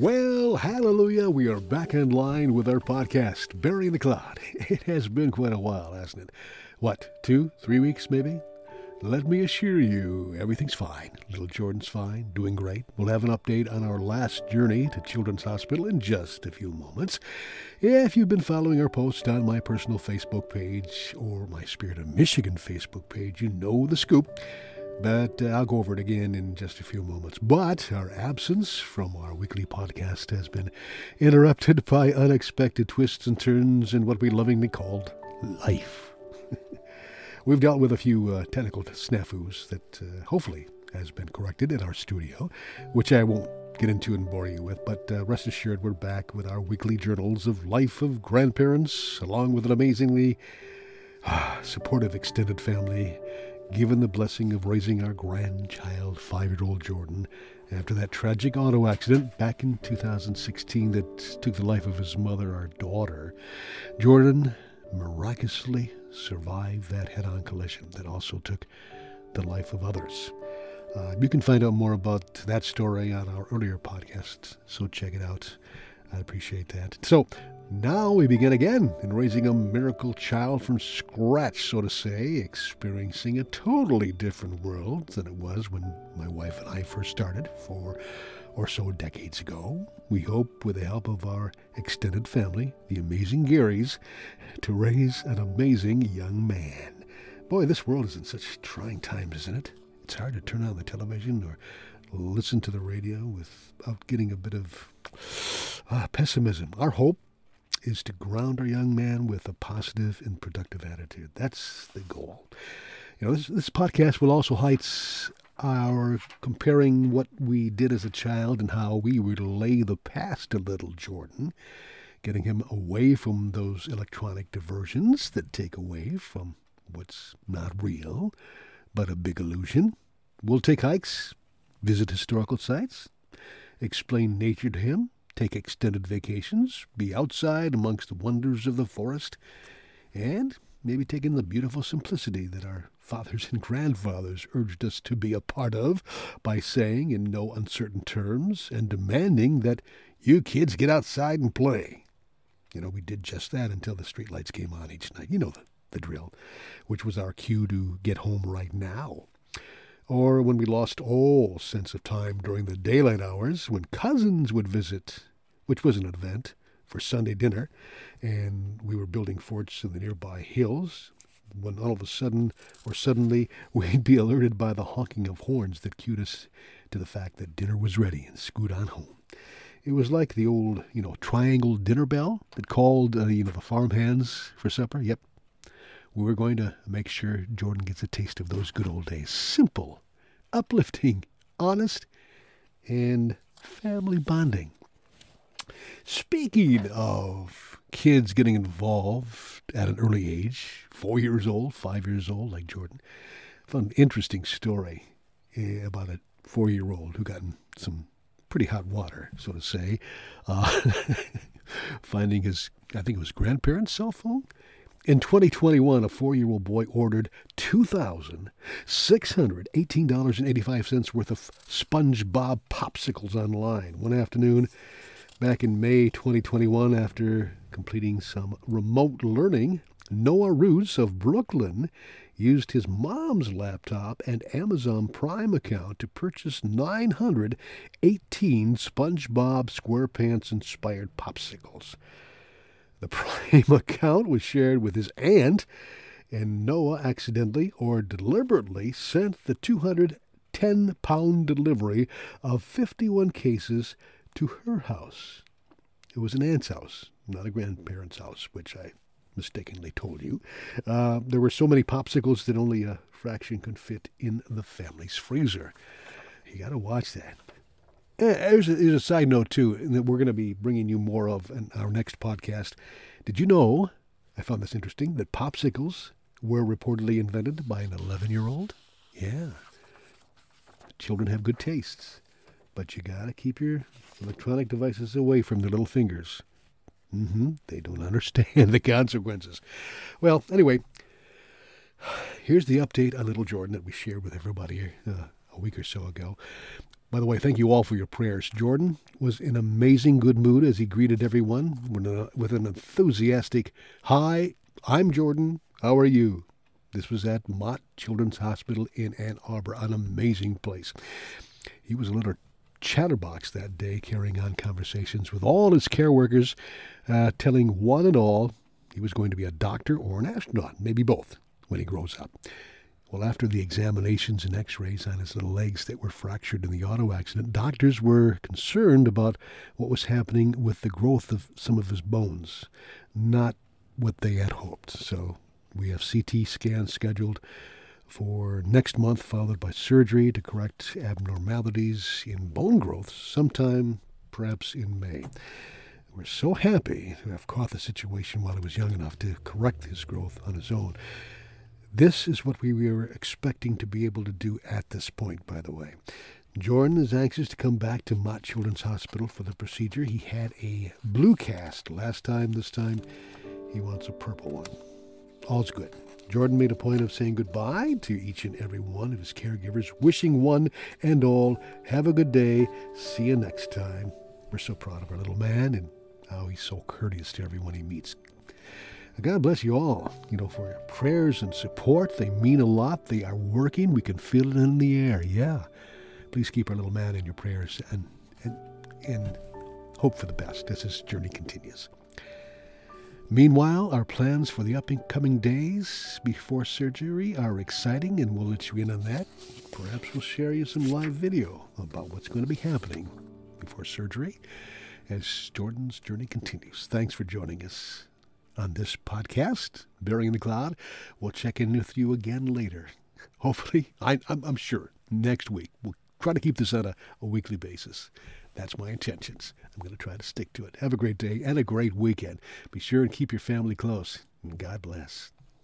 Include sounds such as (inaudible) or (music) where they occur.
Well, hallelujah, we are back in line with our podcast, Barry in the Cloud. (laughs) It has been quite a while, hasn't it? What, two, three weeks maybe? Let me assure you, everything's fine. Little Jordan's fine, doing great. We'll have an update on our last journey to Children's Hospital in just a few moments. If you've been following our posts on my personal Facebook page or my Spirit of Michigan Facebook page, you know the scoop but uh, I'll go over it again in just a few moments. But our absence from our weekly podcast has been interrupted (laughs) by unexpected twists and turns in what we lovingly called life. (laughs) We've dealt with a few uh, technical snafus that uh, hopefully has been corrected in our studio, which I won't get into and bore you with, but uh, rest assured we're back with our weekly journals of life of grandparents, along with an amazingly (sighs) supportive extended family given the blessing of raising our grandchild, five year old Jordan, after that tragic auto accident back in 2016 that took the life of his mother, our daughter. Jordan miraculously survived that head on collision that also took the life of others. Uh, you can find out more about that story on our earlier podcast, so check it out. I appreciate that. So, now we begin again in raising a miracle child from scratch, so to say, experiencing a totally different world than it was when my wife and I first started four or so decades ago. We hope, with the help of our extended family, the amazing Garys, to raise an amazing young man. Boy, this world is in such trying times, isn't it? It's hard to turn on the television or listen to the radio without getting a bit of uh, pessimism. Our hope is to ground our young man with a positive and productive attitude. That's the goal. You know, this, this podcast will also highlight our comparing what we did as a child and how we relay the past to little Jordan, getting him away from those electronic diversions that take away from what's not real, but a big illusion. We'll take hikes, visit historical sites, explain nature to him, take extended vacations, be outside amongst the wonders of the forest, and maybe take in the beautiful simplicity that our fathers and grandfathers urged us to be a part of by saying in no uncertain terms and demanding that you kids get outside and play. You know, we did just that until the streetlights came on each night. You know the, the drill, which was our cue to get home right now or when we lost all sense of time during the daylight hours when cousins would visit which was an event for Sunday dinner, and we were building forts in the nearby hills. When all of a sudden, or suddenly, (laughs) we'd be alerted by the honking of horns that cued us to the fact that dinner was ready and scoot on home. It was like the old, you know, triangle dinner bell that called, uh, you know, the farmhands for supper. Yep. We were going to make sure Jordan gets a taste of those good old days. Simple, uplifting, honest, and family bonding. Speaking of kids getting involved at an early age, four years old, five years old, like Jordan, I found an interesting story eh, about a four year old who got in some pretty hot water, so to say, uh, (laughs) finding his, I think it was grandparents' cell phone. In 2021, a four year old boy ordered $2,618.85 worth of SpongeBob popsicles online one afternoon Back in May 2021, after completing some remote learning, Noah Roos of Brooklyn used his mom's laptop and Amazon Prime account to purchase 918 SpongeBob SquarePants inspired popsicles. The (laughs) Prime account was shared with his aunt, and Noah accidentally or deliberately sent the 210 pound delivery of 51 cases to her house. It was an aunt's house, not a grandparent's house, which I mistakenly told you. Uh, there were so many popsicles that only a fraction could fit in the family's freezer. You got to watch that. There's a, a side note, too, that we're going to be bringing you more of in our next podcast. Did you know, I found this interesting, that popsicles were reportedly invented by an 11 year old? Yeah. Children have good tastes, but you got to keep your electronic devices away from their little fingers. Mm-hmm. They don't (laughs) understand the consequences. Well, anyway, (sighs) here's the update on little Jordan that we shared with everybody uh, a week or so ago. By the way, thank you all for your prayers. Jordan was in amazing good mood as he greeted everyone with an enthusiastic, Hi, I'm Jordan. How are you? This was at Mott Children's Hospital in Ann Arbor, an amazing place. He was a little chatterbox that day, carrying on conversations with all his care workers, uh, telling one and all he was going to be a doctor or an astronaut, maybe both, when he grows up. Well, after the examinations and x rays on his little legs that were fractured in the auto accident, doctors were concerned about what was happening with the growth of some of his bones, not what they had hoped. So we have CT scans scheduled for next month, followed by surgery to correct abnormalities in bone growth sometime perhaps in May. We're so happy to have caught the situation while he was young enough to correct his growth on his own. This is what we were expecting to be able to do at this point, by the way. Jordan is anxious to come back to Mott Children's Hospital for the procedure. He had a blue cast last time. This time, he wants a purple one. All's good. Jordan made a point of saying goodbye to each and every one of his caregivers, wishing one and all, have a good day. See you next time. We're so proud of our little man and how he's so courteous to everyone he meets. God bless you all, you know, for your prayers and support. They mean a lot. They are working. We can feel it in the air. Yeah. Please keep our little man in your prayers and, and, and hope for the best as his journey continues. Meanwhile, our plans for the upcoming days before surgery are exciting, and we'll let you in on that. Perhaps we'll share you some live video about what's going to be happening before surgery as Jordan's journey continues. Thanks for joining us on this podcast, Barry in the Cloud. We'll check in with you again later. (laughs) Hopefully, I, am sure next week. We'll try to keep this on a, a weekly basis. That's my intentions. I'm going to try to stick to it. Have a great day and a great weekend. Be sure and keep your family close. And God bless.